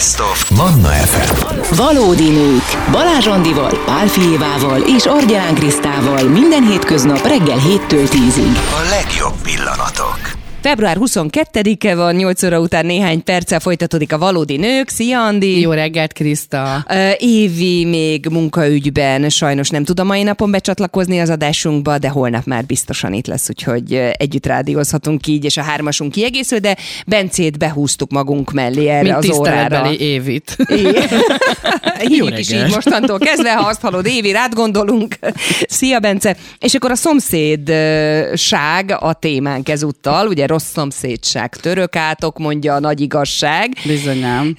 Best of Manna FM. Valódi nők. Balázs Andival, Pál Fijévával és Argyán Krisztával minden hétköznap reggel 7-től 10-ig. A legjobb pillanatok. Február 22-e van, 8 óra után néhány perccel folytatódik a Valódi Nők. Szia, Andi! Jó reggelt, Kriszta! Évi még munkaügyben sajnos nem tud a mai napon becsatlakozni az adásunkba, de holnap már biztosan itt lesz, úgyhogy együtt rádiózhatunk így, és a hármasunk kiegészül, de Bencét behúztuk magunk mellé erre Mint az órára. tiszteletbeli Évit. Hívjuk is így mostantól kezdve, ha azt hallod, Évi, rád gondolunk. Szia, Bence! És akkor a szomszédság a témánk ezúttal, ugye rossz szomszédság, török átok, mondja a nagy igazság. Bizony nem.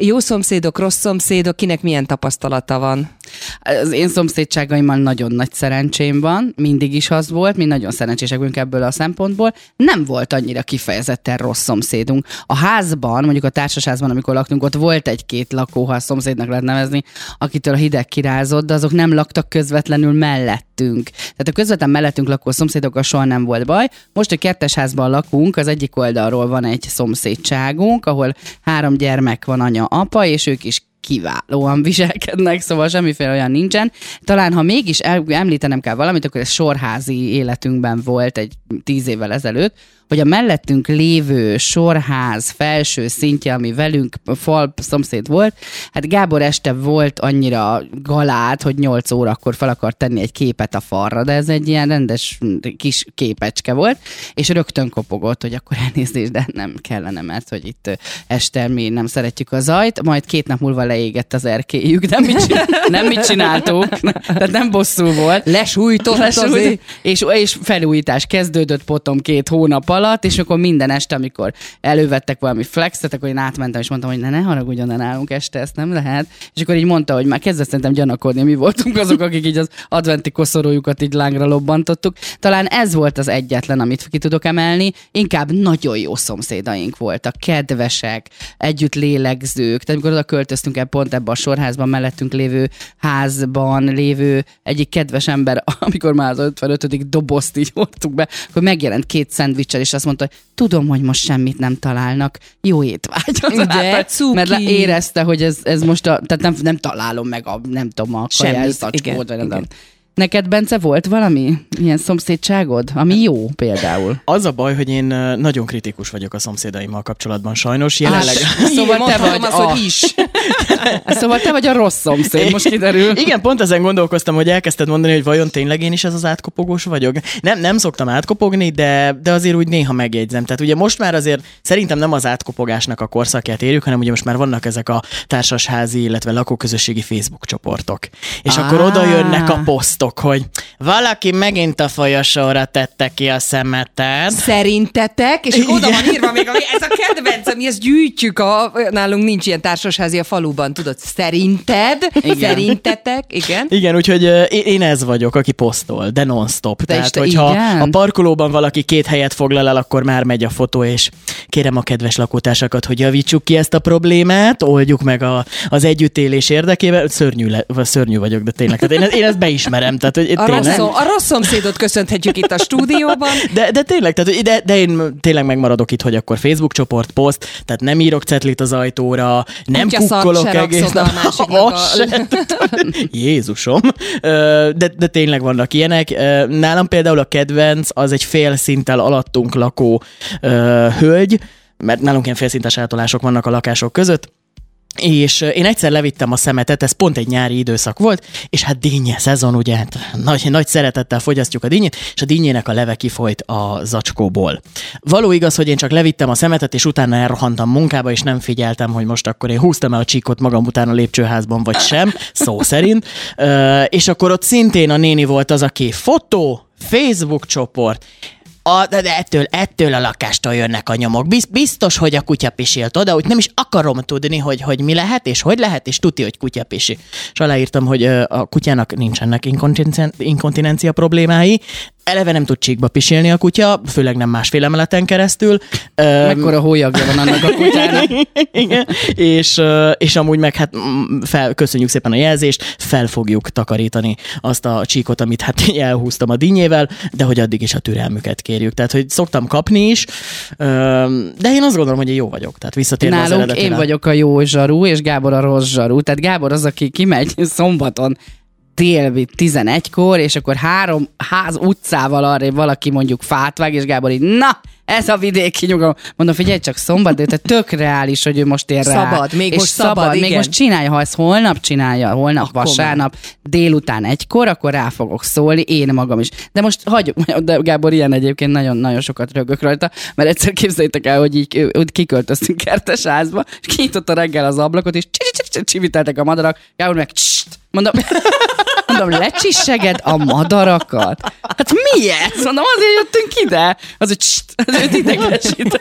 Jó szomszédok, rossz szomszédok, kinek milyen tapasztalata van? Az én szomszédságaimmal nagyon nagy szerencsém van, mindig is az volt, mi nagyon szerencsések vagyunk ebből a szempontból. Nem volt annyira kifejezetten rossz szomszédunk. A házban, mondjuk a társasházban, amikor laktunk, ott volt egy-két lakó, ha a szomszédnak lehet nevezni, akitől a hideg kirázott, de azok nem laktak közvetlenül mellettünk. Tehát a közvetlen mellettünk lakó szomszédokkal soha nem volt baj. Most a kertes házban lakunk, az egyik oldalról van egy szomszédságunk, ahol három gyermek van anya, apa, és ők is kiválóan viselkednek, szóval semmiféle olyan nincsen. Talán, ha mégis említenem kell valamit, akkor ez sorházi életünkben volt egy tíz évvel ezelőtt, hogy a mellettünk lévő sorház felső szintje, ami velünk fal szomszéd volt, hát Gábor este volt annyira galát, hogy 8 órakor fel akart tenni egy képet a falra, de ez egy ilyen rendes kis képecske volt, és rögtön kopogott, hogy akkor elnézést, de nem kellene, mert hogy itt este mi nem szeretjük a zajt, majd két nap múlva leégett az erkélyük, nem mit, csinál, nem mit csináltuk, tehát nem bosszú volt. Lesújtott Lesújtott, azért. és, és felújítás kezdődött potom két hónap alatt, és akkor minden este, amikor elővettek valami flexet, akkor én átmentem, és mondtam, hogy ne, ne haragudjon ne nálunk este, ezt nem lehet. És akkor így mondta, hogy már kezdett szerintem gyanakodni, mi voltunk azok, akik így az adventi koszorújukat így lángra lobbantottuk. Talán ez volt az egyetlen, amit ki tudok emelni. Inkább nagyon jó szomszédaink voltak, kedvesek, együtt lélegzők. Tehát amikor oda költöztünk el pont ebbe a sorházban, mellettünk lévő házban lévő egyik kedves ember, amikor már az 55. dobozt így hordtuk be, akkor megjelent két szendvicsel, és azt mondta, hogy tudom, hogy most semmit nem találnak. Jó étvágyat. De Hát, cuki. Mert érezte, hogy ez, ez most a, tehát nem, nem találom meg a, nem tudom, a igen, zacskót, vagy nem igen. Neked, Bence, volt valami ilyen szomszédságod, ami jó például? Az a baj, hogy én nagyon kritikus vagyok a szomszédaimmal kapcsolatban sajnos. Jelenleg... Szóval te vagy azt, a... hogy is. Szóval te vagy a rossz szomszéd, most kiderül. Igen, pont ezen gondolkoztam, hogy elkezdted mondani, hogy vajon tényleg én is ez az átkopogós vagyok. Nem, nem szoktam átkopogni, de, de azért úgy néha megjegyzem. Tehát ugye most már azért szerintem nem az átkopogásnak a korszakját érjük, hanem ugye most már vannak ezek a társasházi, illetve lakóközösségi Facebook csoportok. És akkor Á. oda jönnek a posztok, hogy valaki megint a folyosóra tette ki a szemetet. Szerintetek, és oda van írva még, ami, ez a kedvencem, mi ezt gyűjtjük, a, nálunk nincs ilyen társasházi a faluban, tudod, szerinted, Igen. szerintetek, igen. Igen, úgyhogy én ez vagyok, aki posztol, de non-stop. De Tehát, Isten, hogyha igen? a parkolóban valaki két helyet foglal el, akkor már megy a fotó, és kérem a kedves lakótársakat, hogy javítsuk ki ezt a problémát, oldjuk meg a, az együttélés érdekében. Szörnyű, le, szörnyű vagyok, de tényleg. Tehát én, én ezt beismerem. Tehát, hogy A rossz, tényleg. szom, a rossz szomszédot köszönhetjük itt a stúdióban. De, de tényleg, tehát, de, de én tényleg megmaradok itt, hogy akkor Facebook csoport, poszt, tehát nem írok cetlit az ajtóra, nem Kutyaszart kukkolok egész a nap. a- se. Jézusom. De, de tényleg vannak ilyenek. Nálam például a kedvenc az egy fél szinttel alattunk lakó hölgy, mert nálunk ilyen félszintes átolások vannak a lakások között, és én egyszer levittem a szemetet, ez pont egy nyári időszak volt, és hát dinnye szezon, ugye, hát nagy, nagy szeretettel fogyasztjuk a dinnyét, és a dinnyének a leve kifolyt a zacskóból. Való igaz, hogy én csak levittem a szemetet, és utána elrohantam munkába, és nem figyeltem, hogy most akkor én húztam el a csíkot magam után a lépcsőházban, vagy sem, szó szerint. És akkor ott szintén a néni volt az, aki fotó, Facebook csoport, a, de ettől, ettől a lakástól jönnek a nyomok. Biz, biztos, hogy a kutya pisilt oda, úgy nem is akarom tudni, hogy, hogy mi lehet, és hogy lehet, és tuti, hogy kutya pisi. És aláírtam, hogy a kutyának nincsenek inkontinencia problémái. Eleve nem tud csíkba pisilni a kutya, főleg nem másfél emeleten keresztül. Mekkora hólyagja van annak a kutyának. Igen, és, és amúgy meg hát mm, fel, köszönjük szépen a jelzést, fel fogjuk takarítani azt a csíkot, amit hát elhúztam a dinnyével, de hogy addig is a türelmüket kérjük. Tehát, hogy szoktam kapni is, de én azt gondolom, hogy én jó vagyok. Tehát visszatérve az Nálunk eredetire. én vagyok a jó zsarú, és Gábor a rossz zsarú. Tehát Gábor az, aki kimegy szombaton délvi 11-kor, és akkor három ház utcával arra valaki mondjuk fát vág, és Gábor így, na, ez a vidéki nyugalom. Mondom, figyelj csak szombat, de tehát tök reális, hogy ő most ér rá. Szabad, még és most szabad, még igen. most csinálja, ha ezt holnap csinálja, holnap, Akkor vasárnap, délután egykor, akkor rá fogok szólni, én magam is. De most hagyjuk, de Gábor ilyen egyébként nagyon-nagyon sokat rögök rajta, mert egyszer képzeljétek el, hogy így úgy kiköltöztünk kertes házba, és kinyitotta reggel az ablakot, és csiviteltek a madarak, Gábor meg csst, mondom, mondom, lecsisseged a madarakat? Hát mi ez? Mondom, azért jöttünk ide. Az, hogy csst, az őt idegesített.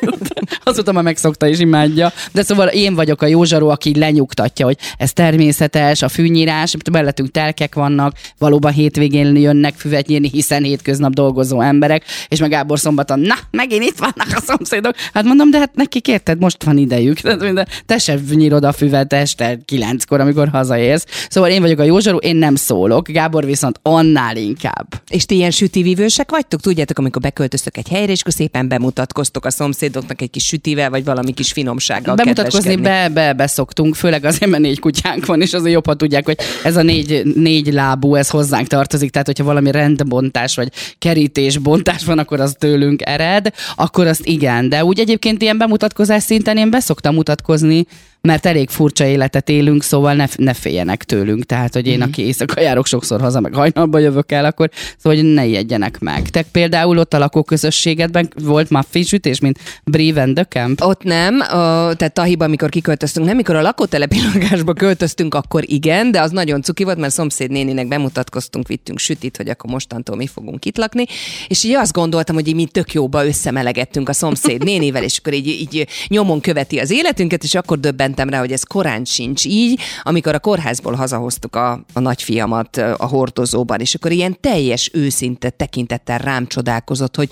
Azóta már megszokta és imádja. De szóval én vagyok a jó zsaró, aki lenyugtatja, hogy ez természetes, a fűnyírás, mellettünk telkek vannak, valóban hétvégén jönnek füvet nyírni, hiszen hétköznap dolgozó emberek, és meg Gábor szombaton, na, megint itt vannak a szomszédok. Hát mondom, de hát nekik érted, most van idejük. Tehát minden, te se nyírod a füvet este kilenckor, amikor hazaérsz. Szóval én vagyok a jó zsaró, én nem szólok, Gábor viszont annál inkább. És ti ilyen sütivívősek vagytok? Tudjátok, amikor beköltöztök egy helyre, és akkor szépen bemutatkoztok a szomszédoknak egy kis sütivel, vagy valami kis finomsággal Bemutatkozni kedveskedni? be, be, beszoktunk, főleg azért, mert négy kutyánk van, és azért jobb, ha tudják, hogy ez a négy, négy lábú, ez hozzánk tartozik, tehát hogyha valami rendbontás vagy kerítésbontás van, akkor az tőlünk ered, akkor azt igen, de úgy egyébként ilyen bemutatkozás szinten én beszoktam mutatkozni, mert elég furcsa életet élünk, szóval ne, ne féljenek tőlünk. Tehát, hogy én, Mhm. aki éjszaka járok sokszor haza, meg hajnalba jövök el, akkor szóval, hogy ne ijedjenek meg. Te például ott a lakóközösségedben volt muffin sütés, mint Brave and the Camp? Ott nem, a, tehát Tahiba, amikor kiköltöztünk, nem, mikor a lakótelepi lakásba költöztünk, akkor igen, de az nagyon cuki volt, mert szomszéd néninek bemutatkoztunk, vittünk sütit, hogy akkor mostantól mi fogunk itt lakni, és így azt gondoltam, hogy így mi tök jóba összemelegettünk a szomszéd nénivel, és akkor így, így nyomon követi az életünket, és akkor döbbentem rá, hogy ez korán sincs így, amikor a kórházból hazahoztuk a, a nagyfiamat a hordozóban, és akkor ilyen teljes őszinte tekintettel rám csodálkozott, hogy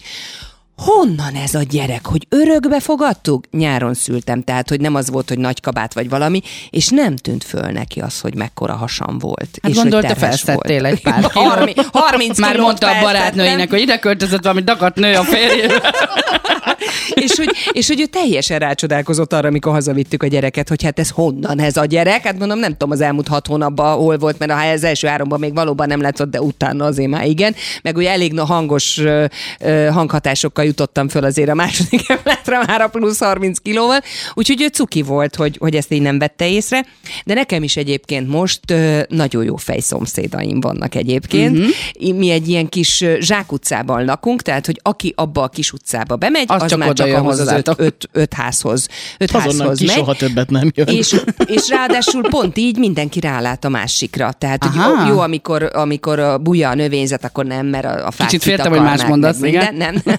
honnan ez a gyerek, hogy örökbe fogadtuk? Nyáron szültem, tehát hogy nem az volt, hogy nagy kabát vagy valami, és nem tűnt föl neki az, hogy mekkora hasam volt. Hát és gondolta, felszettél egy pár kilót. 30, 30 Már mondta a barátnőinek, hogy ide költözött valami dagat nő a férjével. és, hogy, és hogy ő teljesen rácsodálkozott arra, amikor hazavittük a gyereket, hogy hát ez honnan ez a gyerek? Hát mondom, nem tudom az elmúlt hat hónapban hol volt, mert az első háromban még valóban nem látszott, de utána azért már igen. Meg ugye elég no hangos hanghatásokkal jutottam föl azért a második emeletre már a plusz 30 kilóval, úgyhogy ő cuki volt, hogy, hogy ezt így nem vette észre, de nekem is egyébként most ö, nagyon jó fejszomszédaim vannak egyébként. Uh-huh. Mi egy ilyen kis zsákutcában lakunk, tehát hogy aki abba a kis utcába bemegy, Az az, csak már csak ahhoz az öt, öt, öt házhoz, öt Azonnan házhoz ki megy. soha többet nem jön. És, és ráadásul pont így mindenki rálát a másikra. Tehát, hogy jó, jó amikor, amikor buja a növényzet, akkor nem, mert a, a fák Kicsit féltem, hogy más mondasz, igen. minden, Nem.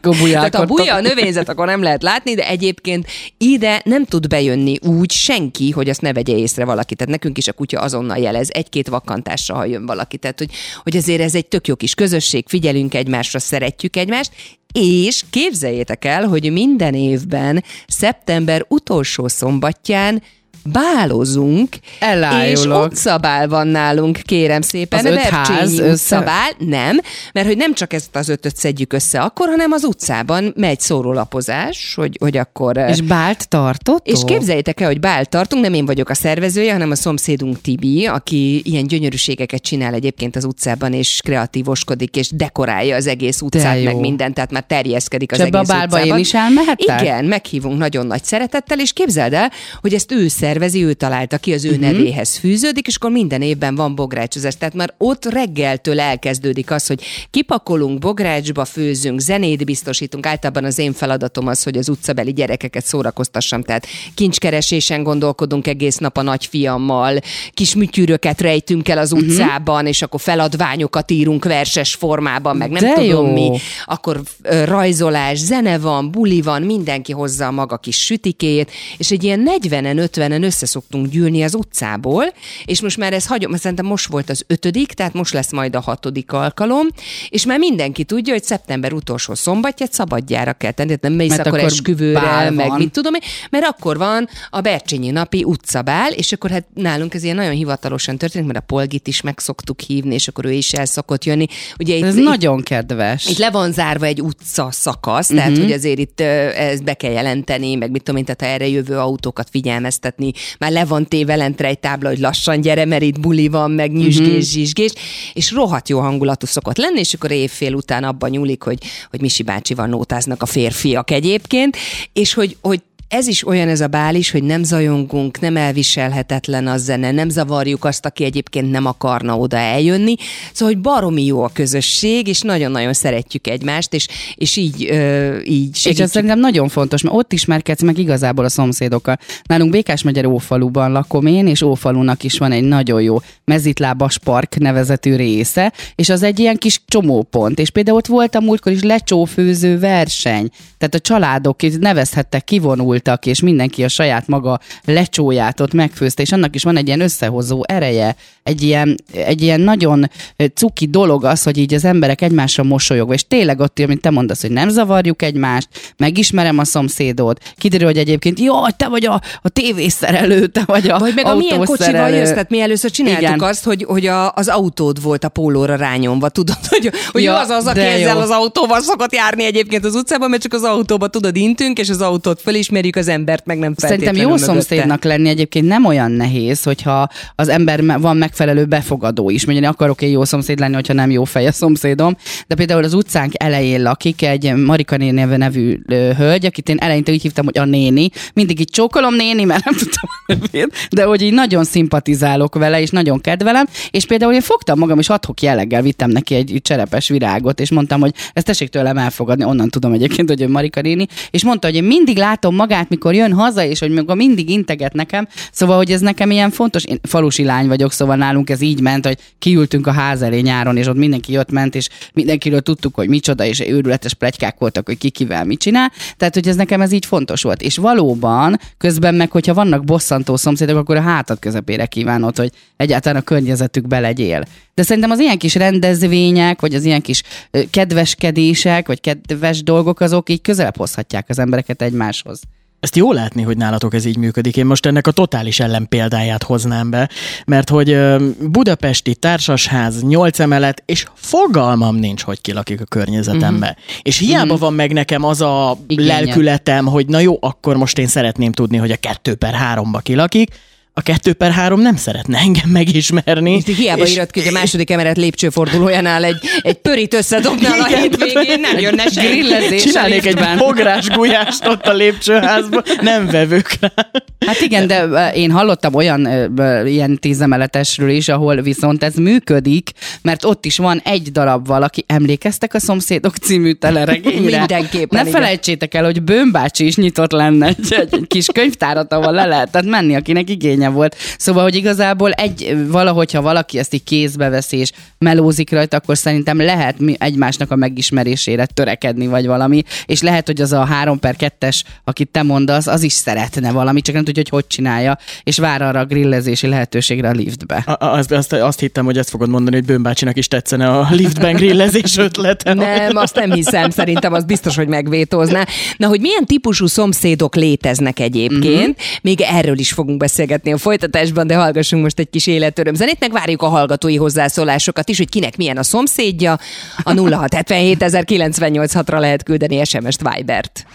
Tehát a buja a növényzet, akkor nem lehet látni, de egyébként ide nem tud bejönni úgy senki, hogy azt ne vegye észre valaki. Tehát nekünk is a kutya azonnal jelez egy-két vakkantással, ha jön valaki. Tehát, hogy, hogy azért ez egy tök jó kis közösség, figyelünk egymásra, szeretjük egymást, és képzeljétek el, hogy minden évben szeptember utolsó szombatján bálozunk, és Elájulok. utcabál van nálunk, kérem szépen. Az öt ház össze- utcabál, nem, mert hogy nem csak ezt az ötöt szedjük össze akkor, hanem az utcában megy szórólapozás, hogy, hogy akkor... És bált tartott? és képzeljétek el, hogy bált tartunk, nem én vagyok a szervezője, hanem a szomszédunk Tibi, aki ilyen gyönyörűségeket csinál egyébként az utcában, és kreatívoskodik, és dekorálja az egész utcát, meg mindent, tehát már terjeszkedik az És ebbe egész a bálba utcában. én is elmehettek? Igen, meghívunk nagyon nagy szeretettel, és képzeld el, hogy ezt ő szervezi, ő találta ki, az ő Mhm. uh-huh. nevéhez fűződik, és akkor minden évben van bográcsozás. Tehát már ott reggeltől elkezdődik az, hogy kipakolunk, bográcsba főzünk, zenét biztosítunk. Általában az én feladatom az, hogy az utcabeli gyerekeket szórakoztassam, tehát kincskeresésen gondolkodunk egész nap a nagyfiammal, kis műtyűröket rejtünk el Mhm. az utcában, és akkor feladványokat írunk verses formában, meg nem De tudom jó. mi akkor rajzolás, zene van, buli van, mindenki hozza a maga kis sütikéjét, és egy ilyen 40-en, 50 Szentendrenen összeszoktunk gyűlni az utcából, és most már ez hagyom, mert szerintem most volt az ötödik, tehát most lesz majd a hatodik alkalom, és már mindenki tudja, hogy szeptember utolsó szombatját szabadjára kell tenni, tehát nem mész Mert akkor akkor esküvőre, meg van. mit tudom én, mert akkor van a Bercsényi napi utcabál, és akkor hát nálunk ez ilyen nagyon hivatalosan történik, mert a Polgit is meg szoktuk hívni, és akkor ő is el szokott jönni. Ugye itt, Ez itt, nagyon kedves. itt le van zárva egy utca szakasz, tehát uh-huh. hogy azért itt ezt be kell jelenteni, meg mit tudom én, tehát ha erre jövő autókat figyelmeztetni, már le van téve lentre egy tábla, hogy lassan gyere, mert itt buli van, meg nyüzsgés, uh-huh. zsizsgés, és rohadt jó hangulatú szokott lenni, és akkor évfél után abban nyúlik, hogy, hogy Misi bácsival nótáznak a férfiak egyébként, és hogy, hogy ez is olyan ez a bál is, hogy nem zajongunk, nem elviselhetetlen a zene, nem zavarjuk azt, aki egyébként nem akarna oda eljönni. Szóval, hogy baromi jó a közösség, és nagyon-nagyon szeretjük egymást, és, és így, ö, így És segítjük. ez szerintem nagyon fontos, mert ott ismerkedsz meg igazából a szomszédokkal. Nálunk Békás megyer Ófaluban lakom én, és Ófalunak is van egy nagyon jó mezitlábas park nevezetű része, és az egy ilyen kis csomópont. És például ott volt a múltkor is lecsófőző verseny. Tehát a családok nevezhettek, kivonultak, és mindenki a saját maga lecsóját ott megfőzte, és annak is van egy ilyen összehozó ereje, egy ilyen, egy ilyen nagyon cuki dolog az, hogy így az emberek egymásra mosolyogva, és tényleg ott, amit te mondasz, hogy nem zavarjuk egymást, megismerem a szomszédot, kiderül, hogy egyébként, jaj, te vagy a, a tévészerelő, te vagy a Vagy meg a milyen kocsival jössz, tehát mi először csináltuk Igen. azt, hogy, hogy a, az autód volt a pólóra rányomva, tudod, hogy, hogy Ja, az az, aki ezzel jó. az autóval szokott járni egyébként az utcában, mert csak az autóba tudod intünk, és az autót felismerjük, az embert meg nem Szerintem jó mögötte. szomszédnak lenni egyébként nem olyan nehéz, hogyha az ember van megfelelő befogadó is. Mondjuk én akarok egy jó szomszéd lenni, hogyha nem jó fej a szomszédom. De például az utcánk elején lakik egy Marika néni nevű hölgy, akit én eleinte úgy hívtam, hogy a néni. Mindig így csókolom néni, mert nem tudtam de hogy így nagyon szimpatizálok vele, és nagyon kedvelem. És például én fogtam magam, és adhok jelleggel vittem neki egy cserepes virágot, és mondtam, hogy ezt tessék tőlem elfogadni, onnan tudom egyébként, hogy ő Marika néni, és mondta, hogy én mindig látom magát, mikor jön haza, és hogy maga mindig integet nekem, szóval, hogy ez nekem ilyen fontos. Én falusi lány vagyok, szóval nálunk ez így ment, hogy kiültünk a ház elé nyáron, és ott mindenki jött, ment, és mindenkiről tudtuk, hogy micsoda, és őrületes plegykák voltak, hogy ki kivel mit csinál. Tehát, hogy ez nekem ez így fontos volt. És valóban, közben meg, hogyha vannak bosszantó szomszédok, akkor a hátad közepére kívánod, hogy egyáltalán a környezetükbe legyél. De szerintem az ilyen kis rendezvények, vagy az ilyen kis kedveskedések, vagy kedves dolgok, azok így közelebb hozhatják az embereket egymáshoz. Ezt jó látni, hogy nálatok ez így működik. Én most ennek a totális ellenpéldáját hoznám be, mert hogy budapesti társasház, nyolc emelet, és fogalmam nincs, hogy ki lakik a környezetembe. Uh-huh. És hiába uh-huh. van meg nekem az a Igényed. lelkületem, hogy na jó, akkor most én szeretném tudni, hogy a kettő per háromba ki lakik, a kettő per három nem szeretne engem megismerni. Itt hiába és- hogy a második emelet lépcsőfordulójánál egy, egy pörit összedobnál a hétvégén, nem jönne grillezés. Csinálnék egy bográs gulyást ott a lépcsőházban, nem vevők rá. Hát igen, de én hallottam olyan ilyen tízemeletesről is, ahol viszont ez működik, mert ott is van egy darab valaki. Emlékeztek a Szomszédok című teleregényre? Mindenképpen, Ne igen. felejtsétek el, hogy Bőn bácsi is nyitott lenne egy, egy kis könyvtárat, ahol le lehetett menni, akinek igénye volt. Szóval, hogy igazából egy, valahogy, ha valaki ezt így kézbe veszi és melózik rajta, akkor szerintem lehet mi egymásnak a megismerésére törekedni, vagy valami, és lehet, hogy az a 3 per 2-es, akit te mondasz, az is szeretne valami, csak nem tudja, hogy hogy csinálja, és vár arra a grillezési lehetőségre a liftbe. A- Azt, azt, azt hittem, hogy ezt fogod mondani, hogy Bőn bácsinak is tetszene a liftben grillezés ötlete. Nem, azt nem hiszem, szerintem az biztos, hogy megvétózná. Na, hogy milyen típusú szomszédok léteznek egyébként, Mhm. uh-huh. még erről is fogunk beszélgetni a folytatásban, de hallgassunk most egy kis életöröm zenét, meg várjuk a hallgatói hozzászólásokat is, hogy kinek milyen a szomszédja. A 0677 ra lehet küldeni SMS-t Vibert.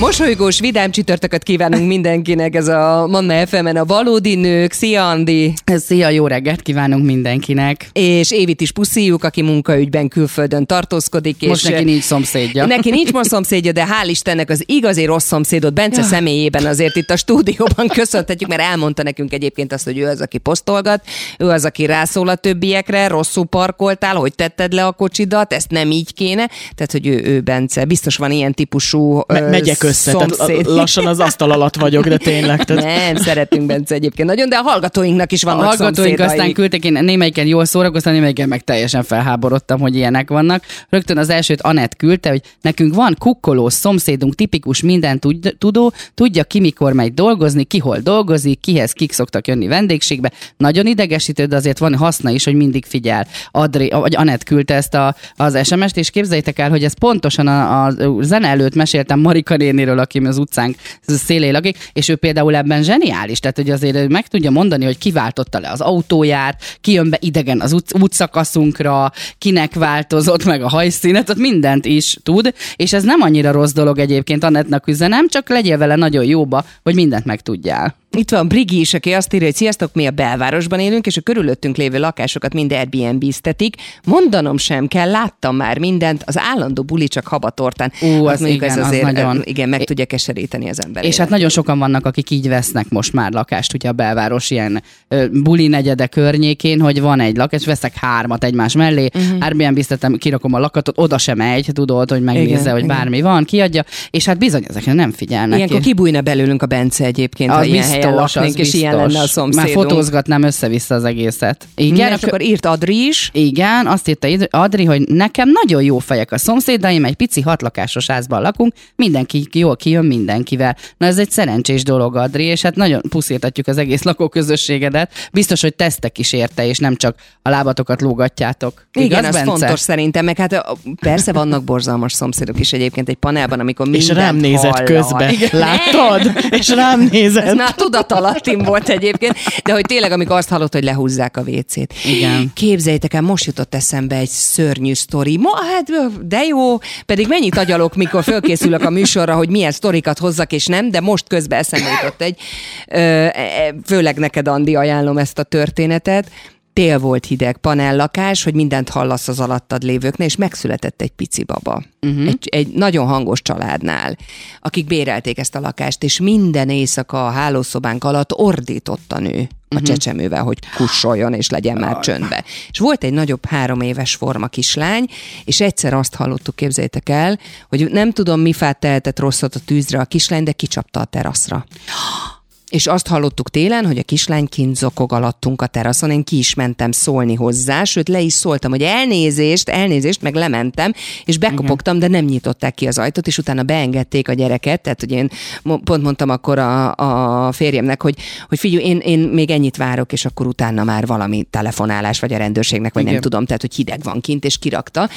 Mosolygós, vidám csütörtököt kívánunk mindenkinek, ez a Manna FM-en a valódi nők. Szia, Andi! Szia, jó reggelt kívánunk mindenkinek! És Évit is puszíjuk, aki munkaügyben külföldön tartózkodik. Most és neki nincs szomszédja. Neki nincs most szomszédja, de hál' Istennek az igazi rossz szomszédot Bence ja. személyében azért itt a stúdióban köszönhetjük, mert elmondta nekünk egyébként azt, hogy ő az, aki posztolgat, ő az, aki rászól a többiekre, rosszul parkoltál, hogy tetted le a kocsidat, ezt nem így kéne. Tehát, hogy ő, ő Bence. Biztos van ilyen típusú... Me- megyek össze. Tehát lassan az asztal alatt vagyok, de tényleg. Tehát... Nem, szeretünk Bence egyébként nagyon, de a hallgatóinknak is A vannak hallgatóink szomszédai. aztán küldtek, én némelyiken jól szórakoztam, némelyiken meg teljesen felháborodtam, hogy ilyenek vannak. Rögtön az elsőt Anett küldte, hogy nekünk van kukkoló szomszédunk, tipikus minden tud- tudó, tudja ki mikor megy dolgozni, ki hol dolgozik, kihez kik szoktak jönni vendégségbe. Nagyon idegesítő, de azért van haszna is, hogy mindig figyel. Adri, vagy Anett küldte ezt a, az SMS-t, és képzeljétek el, hogy ez pontosan a, a zene előtt meséltem Marika néniről, aki az utcánk szélén lakik, és ő például ebben zseniális, tehát hogy azért ő meg tudja mondani, hogy kiváltotta le az autóját, ki jön be idegen az ut- útszakaszunkra, kinek változott meg a hajszínet, tehát mindent is tud, és ez nem annyira rossz dolog egyébként Annettnak üzenem, csak legyél vele nagyon jóba, hogy mindent megtudjál. Itt van Brigi is, aki azt írja, hogy sziasztok, mi a belvárosban élünk, és a körülöttünk lévő lakásokat mind Airbnb-ztetik. Mondanom sem kell, láttam már mindent, az állandó buli csak habatortán. Ú, az mondjuk igen, ez az azért, nagyon. igen, meg tudja keseríteni az ember. És hát nagyon sokan vannak, akik így vesznek most már lakást, ugye a belváros ilyen ö, buli negyede környékén, hogy van egy lakás, veszek hármat egymás mellé, Mhm. uh-huh. Airbnb-ztetem, kirakom a lakatot, oda sem megy, tudod, hogy megnézze, Igen, hogy igen. bármi van, kiadja, és hát bizony ezekre nem figyelnek. Ilyenkor kibújna belőlünk a Bence egyébként, ha ilyen helyen laknénk, és ilyen lenne a Már szomszédunk. fotózgatnám össze-vissza az egészet. Igen, Igen, és akkor írt Adri is. igen, azt írta Adri, hogy nekem nagyon jó fejek a szomszédaim, egy pici hatlakásos házban lakunk, mindenki jól kijön mindenkivel. Na ez egy szerencsés dolog, Adri, és hát nagyon puszítatjuk az egész lakóközösségedet. Biztos, hogy tesztek is érte, és nem csak a lábatokat lógatjátok. Igen, Igaz, Bence? fontos szerintem, meg hát persze vannak borzalmas szomszédok is egyébként egy panelban, amikor És mindent rám nézett hallal. közbe. Láttad? És rám Ez nézett. már tudatalattim volt egyébként, de hogy tényleg, amikor azt hallott, hogy lehúzzák a WC-t. Igen. Képzeljétek el, most jutott eszembe egy szörnyű sztori. Ma, hát de jó, pedig mennyit agyalok, mikor fölkészülök a műsorra, hogy milyen sztorikat hozzak és nem, de most közben eszembe jutott egy, ö, e, főleg neked, Andi, ajánlom ezt a történetet. Tél volt hideg, panellakás, hogy mindent hallasz az alattad lévőknél, és megszületett egy pici baba. Uh-huh. Egy, egy nagyon hangos családnál, akik bérelték ezt a lakást, és minden éjszaka a hálószobánk alatt ordított a nő a csecsemővel, hogy kussoljon és legyen már csöndbe. És volt egy nagyobb három éves forma kislány, és egyszer azt hallottuk, képzeljétek el, hogy nem tudom, mi fát tehetett rosszat a tűzre a kislány, de kicsapta a teraszra. És azt hallottuk télen, hogy a kislány kint zokog alattunk a teraszon, én ki is mentem szólni hozzá, sőt le is szóltam, hogy elnézést, elnézést, meg lementem, és bekopogtam, de nem nyitották ki az ajtót, és utána beengedték a gyereket, tehát hogy én pont mondtam akkor a, a férjemnek, hogy, hogy figyelj, én, én még ennyit várok, és akkor utána már valami telefonálás, vagy a rendőrségnek, vagy Igen. nem tudom, tehát hogy hideg van kint, és kirakta,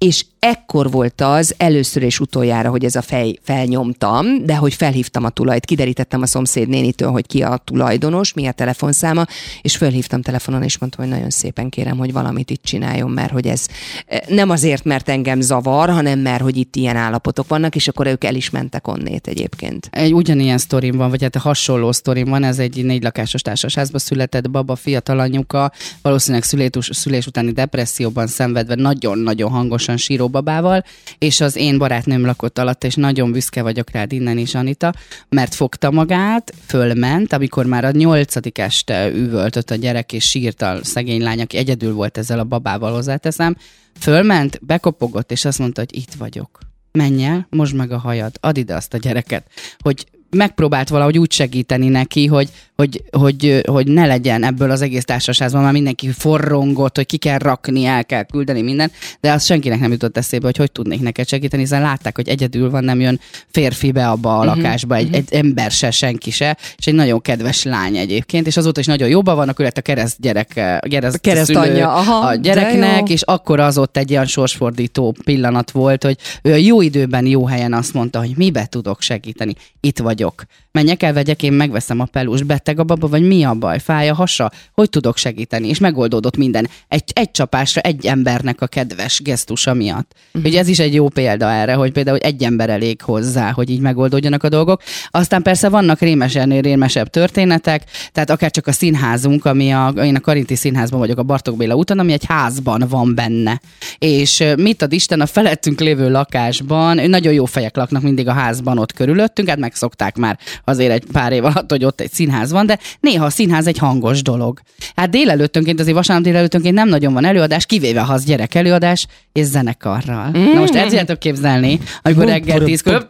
és ekkor volt az először és utoljára, hogy ez a fej felnyomtam, de hogy felhívtam a tulajt, kiderítettem a szomszéd nénitől, hogy ki a tulajdonos, mi a telefonszáma, és felhívtam telefonon, és mondtam, hogy nagyon szépen kérem, hogy valamit itt csináljon, mert hogy ez eh, nem azért, mert engem zavar, hanem mert hogy itt ilyen állapotok vannak, és akkor ők el is mentek onnét egyébként. Egy ugyanilyen sztorim van, vagy hát hasonló sztorim van, ez egy négy lakásos társasházba született baba, fiatal anyuka, valószínűleg szülés, utáni depresszióban szenvedve nagyon-nagyon hangosan síró babával, és az én barátnőm lakott alatt, és nagyon büszke vagyok rád innen is, Anita, mert fogta magát, fölment, amikor már a nyolcadik este üvöltött a gyerek, és sírt a szegény lány, aki egyedül volt ezzel a babával, hozzáteszem, fölment, bekopogott, és azt mondta, hogy itt vagyok. Menj el, mosd meg a hajad, add ide azt a gyereket, hogy megpróbált valahogy úgy segíteni neki, hogy, hogy, hogy, hogy ne legyen ebből az egész társaságban, már mindenki forrongott, hogy ki kell rakni, el kell küldeni minden, de az senkinek nem jutott eszébe, hogy hogy tudnék neked segíteni, hiszen látták, hogy egyedül van, nem jön férfi be abba a lakásba, egy, egy ember se, senki se, és egy nagyon kedves lány egyébként, és azóta is nagyon jóban van, akkor lett a kereszt gyerek, kereszt, kereszt szülő anyja, aha, a gyereknek, és akkor az ott egy ilyen sorsfordító pillanat volt, hogy ő a jó időben, jó helyen azt mondta, hogy mibe tudok segíteni, itt vagyok. Menjek el, vegyek, én megveszem a pelus, beteg a baba, vagy mi a baj, fáj a hasa, hogy tudok segíteni, és megoldódott minden. Egy, egy csapásra egy embernek a kedves gesztusa miatt. Uh-huh. Ugye ez is egy jó példa erre, hogy például hogy egy ember elég hozzá, hogy így megoldódjanak a dolgok. Aztán persze vannak rémesennél rémesebb történetek, tehát akár csak a színházunk, ami a, én a Karinti Színházban vagyok a Bartók Béla úton, ami egy házban van benne. És mit ad Isten, a felettünk lévő lakásban, nagyon jó fejek laknak mindig a házban ott körülöttünk, hát megszokták tudták már azért egy pár év alatt, hogy ott egy színház van, de néha a színház egy hangos dolog. Hát délelőttönként, azért vasárnap délelőttönként nem nagyon van előadás, kivéve ha az gyerek előadás, és zenekarral. Mm. Na most el tudjátok képzelni, amikor reggel tízkor,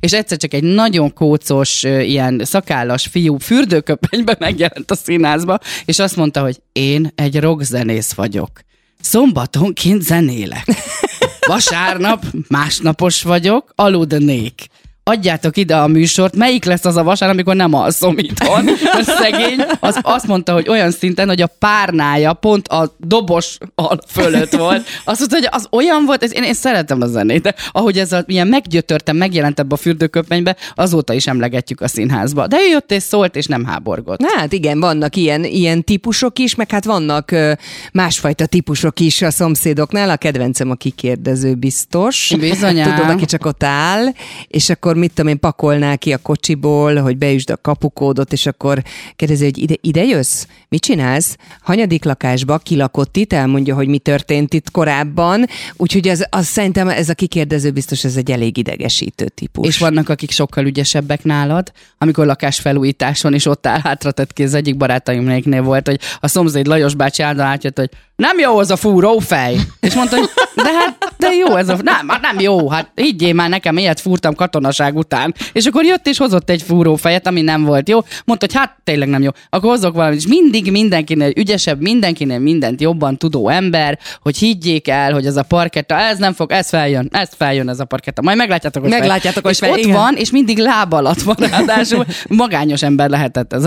és egyszer csak egy nagyon kócos, ilyen szakállas fiú fürdőköpenybe megjelent a színházba, és azt mondta, hogy én egy rockzenész vagyok. Szombatonként zenélek. Vasárnap másnapos vagyok, aludnék adjátok ide a műsort, melyik lesz az a vasárnap, amikor nem alszom itthon. A szegény az azt mondta, hogy olyan szinten, hogy a párnája pont a dobos fölött volt. Azt mondta, hogy az olyan volt, ez, én, én szeretem a zenét, de ahogy ez a, ilyen meggyötörtem, megjelent ebbe a fürdőköpenybe, azóta is emlegetjük a színházba. De ő jött és szólt, és nem háborgott. Na, hát igen, vannak ilyen, ilyen típusok is, meg hát vannak ö, másfajta típusok is a szomszédoknál. A kedvencem a kikérdező biztos. Bizonyám. Tudod, aki csak ott áll, és akkor akkor mit tudom én, pakolná ki a kocsiból, hogy beüsd a kapukódot, és akkor kérdezi, hogy ide, ide jössz? Mit csinálsz? Hanyadik lakásba kilakott itt, elmondja, hogy mi történt itt korábban, úgyhogy az, az szerintem ez a kikérdező biztos ez egy elég idegesítő típus. És vannak, akik sokkal ügyesebbek nálad, amikor lakásfelújításon is ott áll hátra tett ki, az egyik barátaimnéknél volt, hogy a szomszéd Lajos bácsi által átjött, hogy nem jó az a fúró fej. És mondta, hogy de hát, de jó ez a, nem, nem jó, hát higgyél már nekem, ilyet fúrtam katonaság után. És akkor jött és hozott egy fúró fejet, ami nem volt jó. Mondta, hogy hát tényleg nem jó. Akkor hozok valamit, és mindig mindenkinél ügyesebb, mindenkinél mindent jobban tudó ember, hogy higgyék el, hogy ez a parketta, ez nem fog, ez feljön, ez feljön ez a parketta. Majd meglátjátok, hogy meglátjátok, hogy fel, ott igen. van, és mindig láb alatt van, ráadásul magányos ember lehetett ez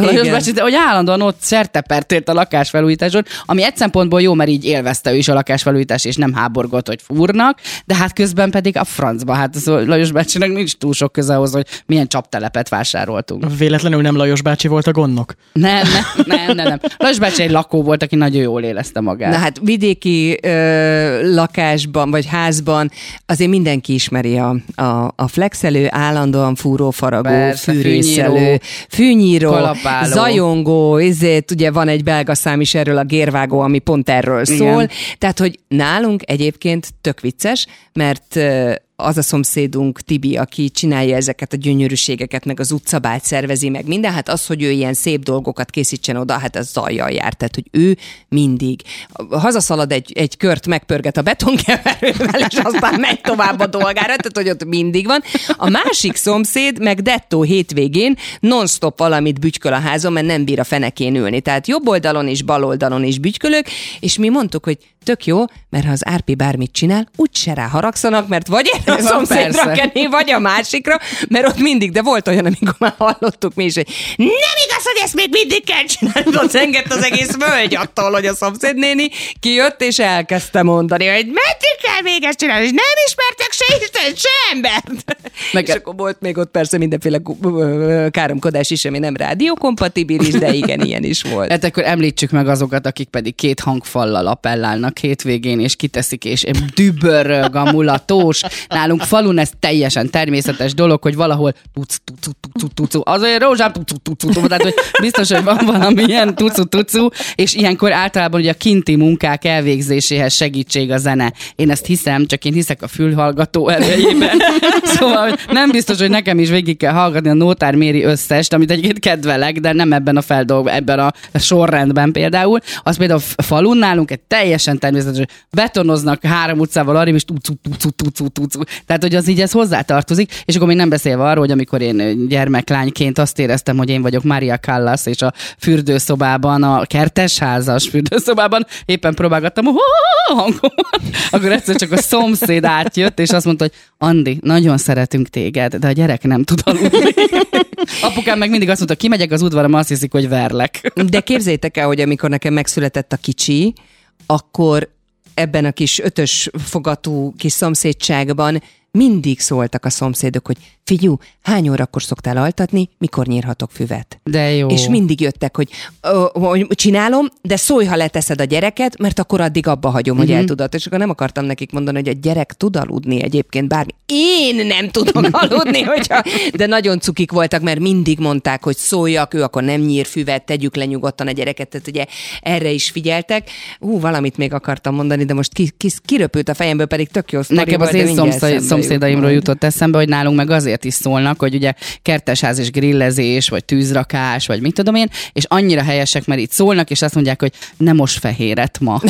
bácsi, hogy állandóan ott szertepert a lakásfelújításon, ami egy szempontból jó, mert így élvezte ő is a lakásfelújítás, és nem háborgott, hogy fúrnak, de hát közben pedig a francba. Hát az Lajos bácsinak nincs túl sok köze ahhoz, hogy milyen csaptelepet vásároltunk. Véletlenül nem Lajos bácsi volt a gondnok? Nem, nem, nem, nem. nem. Lajos bácsi egy lakó volt, aki nagyon jól érezte magát. Na hát vidéki ö, lakásban vagy házban azért mindenki ismeri a, a, a flexelő, állandóan fúró faragó, Persze, fűrészelő, fűnyíró, fűnyíró, kalapáló. zajongó, ezért ugye van egy belga szám is erről a gérvágó, ami pont erről Igen. szól. Tehát, hogy nálunk egyébként tök vicces, mert az a szomszédunk, Tibi, aki csinálja ezeket a gyönyörűségeket, meg az utcabált szervezi, meg minden, hát az, hogy ő ilyen szép dolgokat készítsen oda, hát az zajjal jár. Tehát, hogy ő mindig hazaszalad egy, egy kört, megpörget a betonkeverővel, és aztán megy tovább a dolgára, tehát, hogy ott mindig van. A másik szomszéd meg dettó hétvégén non-stop valamit bütyköl a házon, mert nem bír a fenekén ülni. Tehát jobb oldalon is, bal oldalon is bütykölök, és mi mondtuk, hogy tök jó, mert ha az Árpi bármit csinál, úgyse rá haragszanak, mert vagy erre a szomszédra kenni, vagy a másikra, mert ott mindig, de volt olyan, amikor már hallottuk mi is, hogy nem igaz, hogy ezt még mindig kell csinálni, ott zengett az egész völgy attól, hogy a szomszédnéni kijött, és elkezdte mondani, hogy meddig kell még ezt csinálni, és nem ismertek se Isten, se embert. Meg- és akkor volt még ott persze mindenféle káromkodás is, ami nem rádiókompatibilis, de igen, ilyen is volt. Hát akkor említsük meg azokat, akik pedig két hangfallal appellálnak hétvégén, és kiteszik, és dübörög a mulatós. Nálunk falun ez teljesen természetes dolog, hogy valahol tuc, tucu, tucu, tucu, azért rózsám, tucu, tucu, tucu, tehát hogy biztos, hogy van valami ilyen tucu, tucu, és ilyenkor általában ugye a kinti munkák elvégzéséhez segítség a zene. Én ezt hiszem, csak én hiszek a fülhallgató erejében. Szóval nem biztos, hogy nekem is végig kell hallgatni a Nótár Méri összest, amit egyébként kedvelek, de nem ebben a feldolg, ebben a sorrendben például. Az például falun nálunk egy teljesen természetes, hogy betonoznak három utcával arra, és tucu, tucu, tucu, tucu. Tehát, hogy az így ez hozzátartozik, és akkor még nem beszélve arról, hogy amikor én gyermeklányként azt éreztem, hogy én vagyok Maria Callas, és a fürdőszobában, a kertesházas fürdőszobában éppen próbálgattam a hangomat, akkor egyszer csak a szomszéd átjött, és azt mondta, hogy Andi, nagyon szeretünk téged, de a gyerek nem tud aludni. Apukám meg mindig azt mondta, kimegyek az udvaram, azt hiszik, hogy verlek. De képzeljétek el, hogy amikor nekem megszületett a kicsi, akkor ebben a kis ötös fogatú kis szomszédságban mindig szóltak a szomszédok, hogy figyú, hány órakor szoktál altatni, mikor nyírhatok füvet? De jó. És mindig jöttek, hogy, hogy csinálom, de szólj, ha leteszed a gyereket, mert akkor addig abba hagyom, hogy uh-huh. eltudod. És akkor nem akartam nekik mondani, hogy a gyerek tud aludni egyébként bármi. Én nem tudok aludni, hogyha... De nagyon cukik voltak, mert mindig mondták, hogy szóljak, ő akkor nem nyír füvet, tegyük le nyugodtan a gyereket, tehát ugye erre is figyeltek. Ú, valamit még akartam mondani, de most ki, ki, kiröpült a fejemből, pedig tök jó sztori Nekem az én szomszéd, szomszédaimról jutott eszembe, hogy nálunk meg azért is szólnak, hogy ugye kertesház és grillezés, vagy tűzrakás, vagy mit tudom én, és annyira helyesek, mert itt szólnak, és azt mondják, hogy nem most fehéret ma.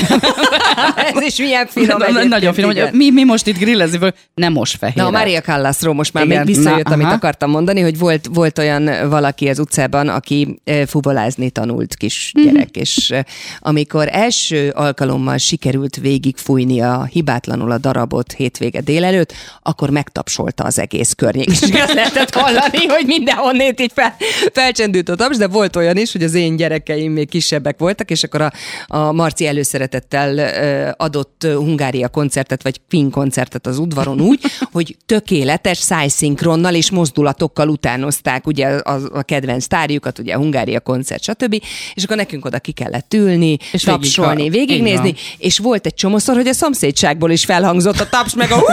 Ez is milyen finom. Na, Nagyon finom, hogy mi, mi most itt grillezni, nem most fehéret. Na, a Maria Callasról most már Igen, még visszajött, na, amit aha. akartam mondani, hogy volt, volt olyan valaki az utcában, aki fuvolázni tanult kis Mhm. gyerek, és amikor első alkalommal sikerült végigfújnia hibátlanul a darabot hétvége délelőtt, akkor megtapsolta az egész környék. És azt lehetett hallani, hogy mindenhonnét így fel, felcsendült a taps, de volt olyan is, hogy az én gyerekeim még kisebbek voltak, és akkor a, a Marci előszeretettel adott Hungária koncertet, vagy Queen koncertet az udvaron úgy, hogy tökéletes szájszinkronnal és mozdulatokkal utánozták ugye a, a kedvenc tárjukat, ugye a Hungária koncert, stb. És akkor nekünk oda ki kellett ülni, és tapsolni, végig- végignézni, így és volt egy csomószor, hogy a szomszédságból is felhangzott a taps, meg a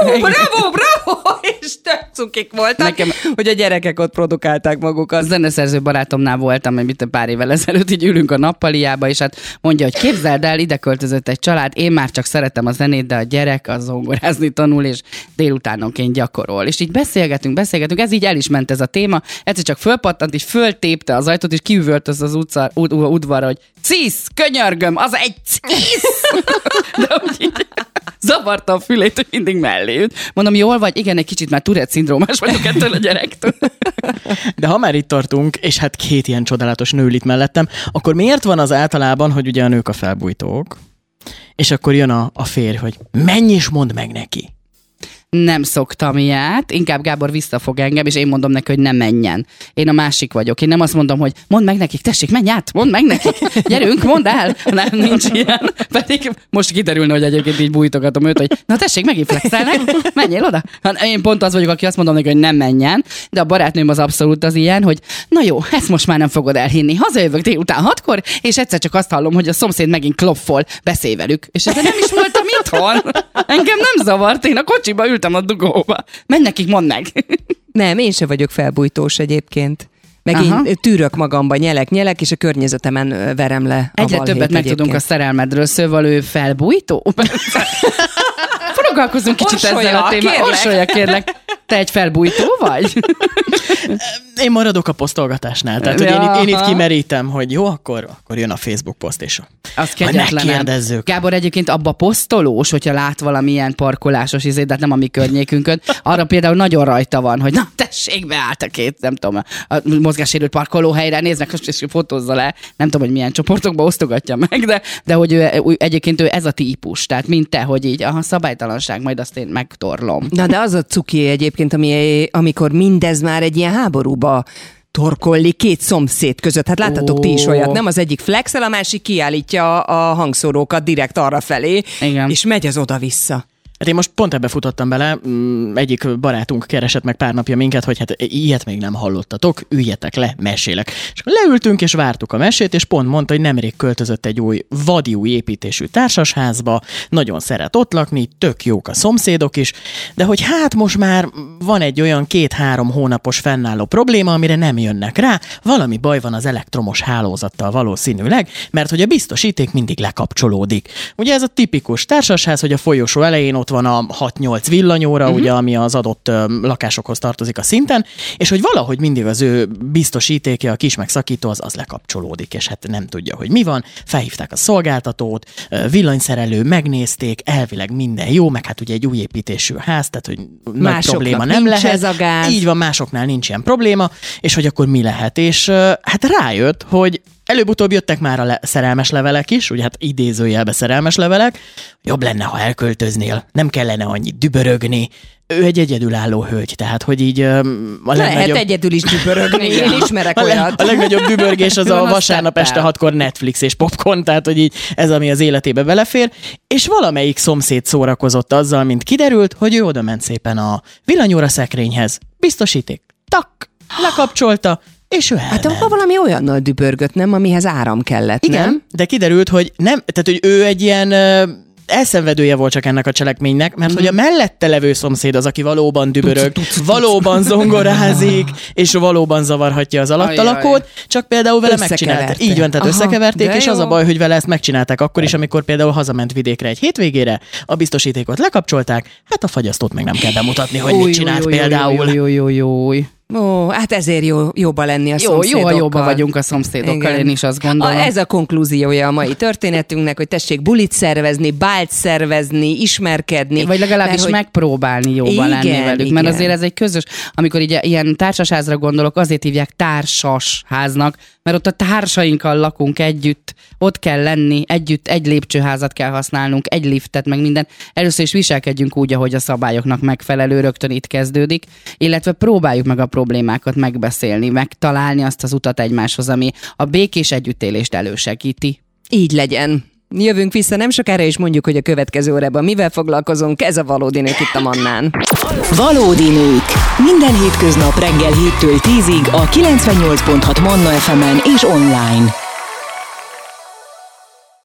"Hú, bravo, bravo, és tök cukik voltak, Nekem- hogy a gyerekek ott produkálták magukat. A zeneszerző barátomnál voltam, mert mit pár évvel ezelőtt így ülünk a nappaliába, és hát mondja, hogy képzeld el, ide költözött egy család, én már csak szeretem a zenét, de a gyerek az zongorázni tanul, és délutánonként gyakorol. És így beszélgetünk, beszélgetünk, ez így el is ment ez a téma, egyszer csak fölpattant, és föltépte az ajtót, és kiüvölt az utca, ud, udvarra, hogy cisz, könyörgöm, az egy cisz! De úgy így zavarta a fülét, hogy mindig mellé ült. Mondom, jól vagy? Igen, egy kicsit már Tourette szindrómás vagyok ettől a gyerektől. De ha már itt tartunk, és hát két ilyen csodálatos nő itt mellettem, akkor miért van az általában, hogy ugye a nők a felbújtók, és akkor jön a, a férj, hogy menj és mondd meg neki. Nem szoktam ilyet, inkább Gábor visszafog engem, és én mondom neki, hogy ne menjen. Én a másik vagyok. Én nem azt mondom, hogy mondd meg nekik, tessék, menj át, mondd meg nekik, gyerünk, mondd el. Nem, nincs ilyen. Pedig most kiderülne, hogy egyébként így bújtogatom őt, hogy na tessék, megint flexelnek, menjél oda. Hát én pont az vagyok, aki azt mondom neki, hogy nem menjen, de a barátnőm az abszolút az ilyen, hogy na jó, ezt most már nem fogod elhinni. Hazajövök délután hatkor, és egyszer csak azt hallom, hogy a szomszéd megint kloppol, beszélj velük. És ez nem is voltam itthon. Engem nem zavart, én a kocsiba ültem a dugóba. Menj nekik, mondd meg. Nem, én se vagyok felbújtós egyébként. Meg Aha. én tűrök magamba, nyelek, nyelek, és a környezetemen verem le Egyre többet megtudunk a szerelmedről, szóval ő felbújtó? Foglalkozunk kicsit Orsolya, ezzel a témával. Orsolya, kérlek. Te egy felbújtó vagy? Én maradok a posztolgatásnál. Tehát, hogy én, itt, én itt kimerítem, hogy jó, akkor, akkor jön a Facebook poszt, és Az megkérdezzük. Gábor egyébként abba posztolós, hogyha lát valamilyen parkolásos izét, de hát nem a mi környékünkön, arra például nagyon rajta van, hogy na tessék, beállt a két, nem tudom, a mozgássérült parkolóhelyre, néznek, és fotózza le, nem tudom, hogy milyen csoportokba osztogatja meg, de, de hogy ő, egyébként ő ez a típus, tehát mint te, hogy így, aha, szabálytalanság, majd azt én megtorlom. Na de az a cuki egyébként, ami, amikor mindez már egy ilyen háborúba torkolli két szomszéd között. Hát láttatok ti is olyat, nem? Az egyik flexel, a másik kiállítja a hangszórókat direkt arra felé, és megy az oda-vissza. Hát én most pont ebbe futottam bele, mm, egyik barátunk keresett meg pár napja minket, hogy hát ilyet még nem hallottatok, üljetek le, mesélek. És leültünk és vártuk a mesét, és pont mondta, hogy nemrég költözött egy új, vadi új építésű társasházba, nagyon szeret ott lakni, tök jók a szomszédok is, de hogy hát most már van egy olyan két-három hónapos fennálló probléma, amire nem jönnek rá, valami baj van az elektromos hálózattal valószínűleg, mert hogy a biztosíték mindig lekapcsolódik. Ugye ez a tipikus társasház, hogy a folyosó elején ott van a 6-8 villanyóra, uh-huh. ugye, ami az adott lakásokhoz tartozik a szinten, és hogy valahogy mindig az ő biztosítéke, a kis megszakító, az, az lekapcsolódik, és hát nem tudja, hogy mi van. Felhívták a szolgáltatót, villanyszerelő, megnézték, elvileg minden jó, meg hát ugye egy új építésű ház, tehát hogy nagy Másoknak probléma nem lehet. ez a gáz. Így van, másoknál nincs ilyen probléma, és hogy akkor mi lehet. És hát rájött, hogy Előbb-utóbb jöttek már a le- szerelmes levelek is, ugye hát idézőjelbe szerelmes levelek. Jobb lenne, ha elköltöznél, nem kellene annyit dübörögni. Ő egy egyedülálló hölgy, tehát hogy így öm, a Lehet legnagyobb... egyedül is dübörögni, én ismerek A, le, olyat. a legnagyobb dübörgés az a vasárnap este hatkor Netflix és popcorn, tehát hogy így ez, ami az életébe belefér, és valamelyik szomszéd szórakozott azzal, mint kiderült, hogy ő oda ment szépen a villanyóra szekrényhez, biztosíték, tak, lekapcsolta, és ő Hát elment. akkor valami olyannal dübörgött, nem? Amihez áram kellett, Igen, nem? de kiderült, hogy nem, tehát hogy ő egy ilyen elszenvedője volt csak ennek a cselekménynek, mert hogy a mellette levő szomszéd az, aki valóban dübörög, valóban zongorázik, és valóban zavarhatja az alattalakót, csak például vele megcsinálták. Így van, tehát Aha, összekeverték, és az jó. a baj, hogy vele ezt megcsinálták akkor is, amikor például hazament vidékre egy hétvégére, a biztosítékot lekapcsolták, hát a fagyasztót meg nem kell bemutatni, hogy mit csinált például. Jó, jó, jó, jó. Ó, hát ezért jó, jóba lenni a Jó, jó, ha szomszédokkal. jóba vagyunk a szomszédokkal, Igen. én is azt gondolom. A, ez a konklúziója a mai történetünknek, hogy tessék bulit szervezni, bált szervezni, ismerkedni. Vagy legalábbis mert hogy- megpróbálni jóba Igen, lenni velük. Mert igen. azért ez egy közös, amikor így ilyen társasházra gondolok, azért hívják társas háznak, mert ott a társainkkal lakunk együtt, ott kell lenni, együtt egy lépcsőházat kell használnunk, egy liftet, meg minden. Először is viselkedjünk úgy, ahogy a szabályoknak megfelelő, rögtön itt kezdődik, illetve próbáljuk meg a problémákat megbeszélni, megtalálni azt az utat egymáshoz, ami a békés együttélést elősegíti. Így legyen. Jövünk vissza nem sokára, és mondjuk, hogy a következő órában mivel foglalkozunk. Ez a valódi nők itt a Mannán. Valódi nők. Minden hétköznap reggel 7-től 10-ig a 98.6 Manna FM-en és online.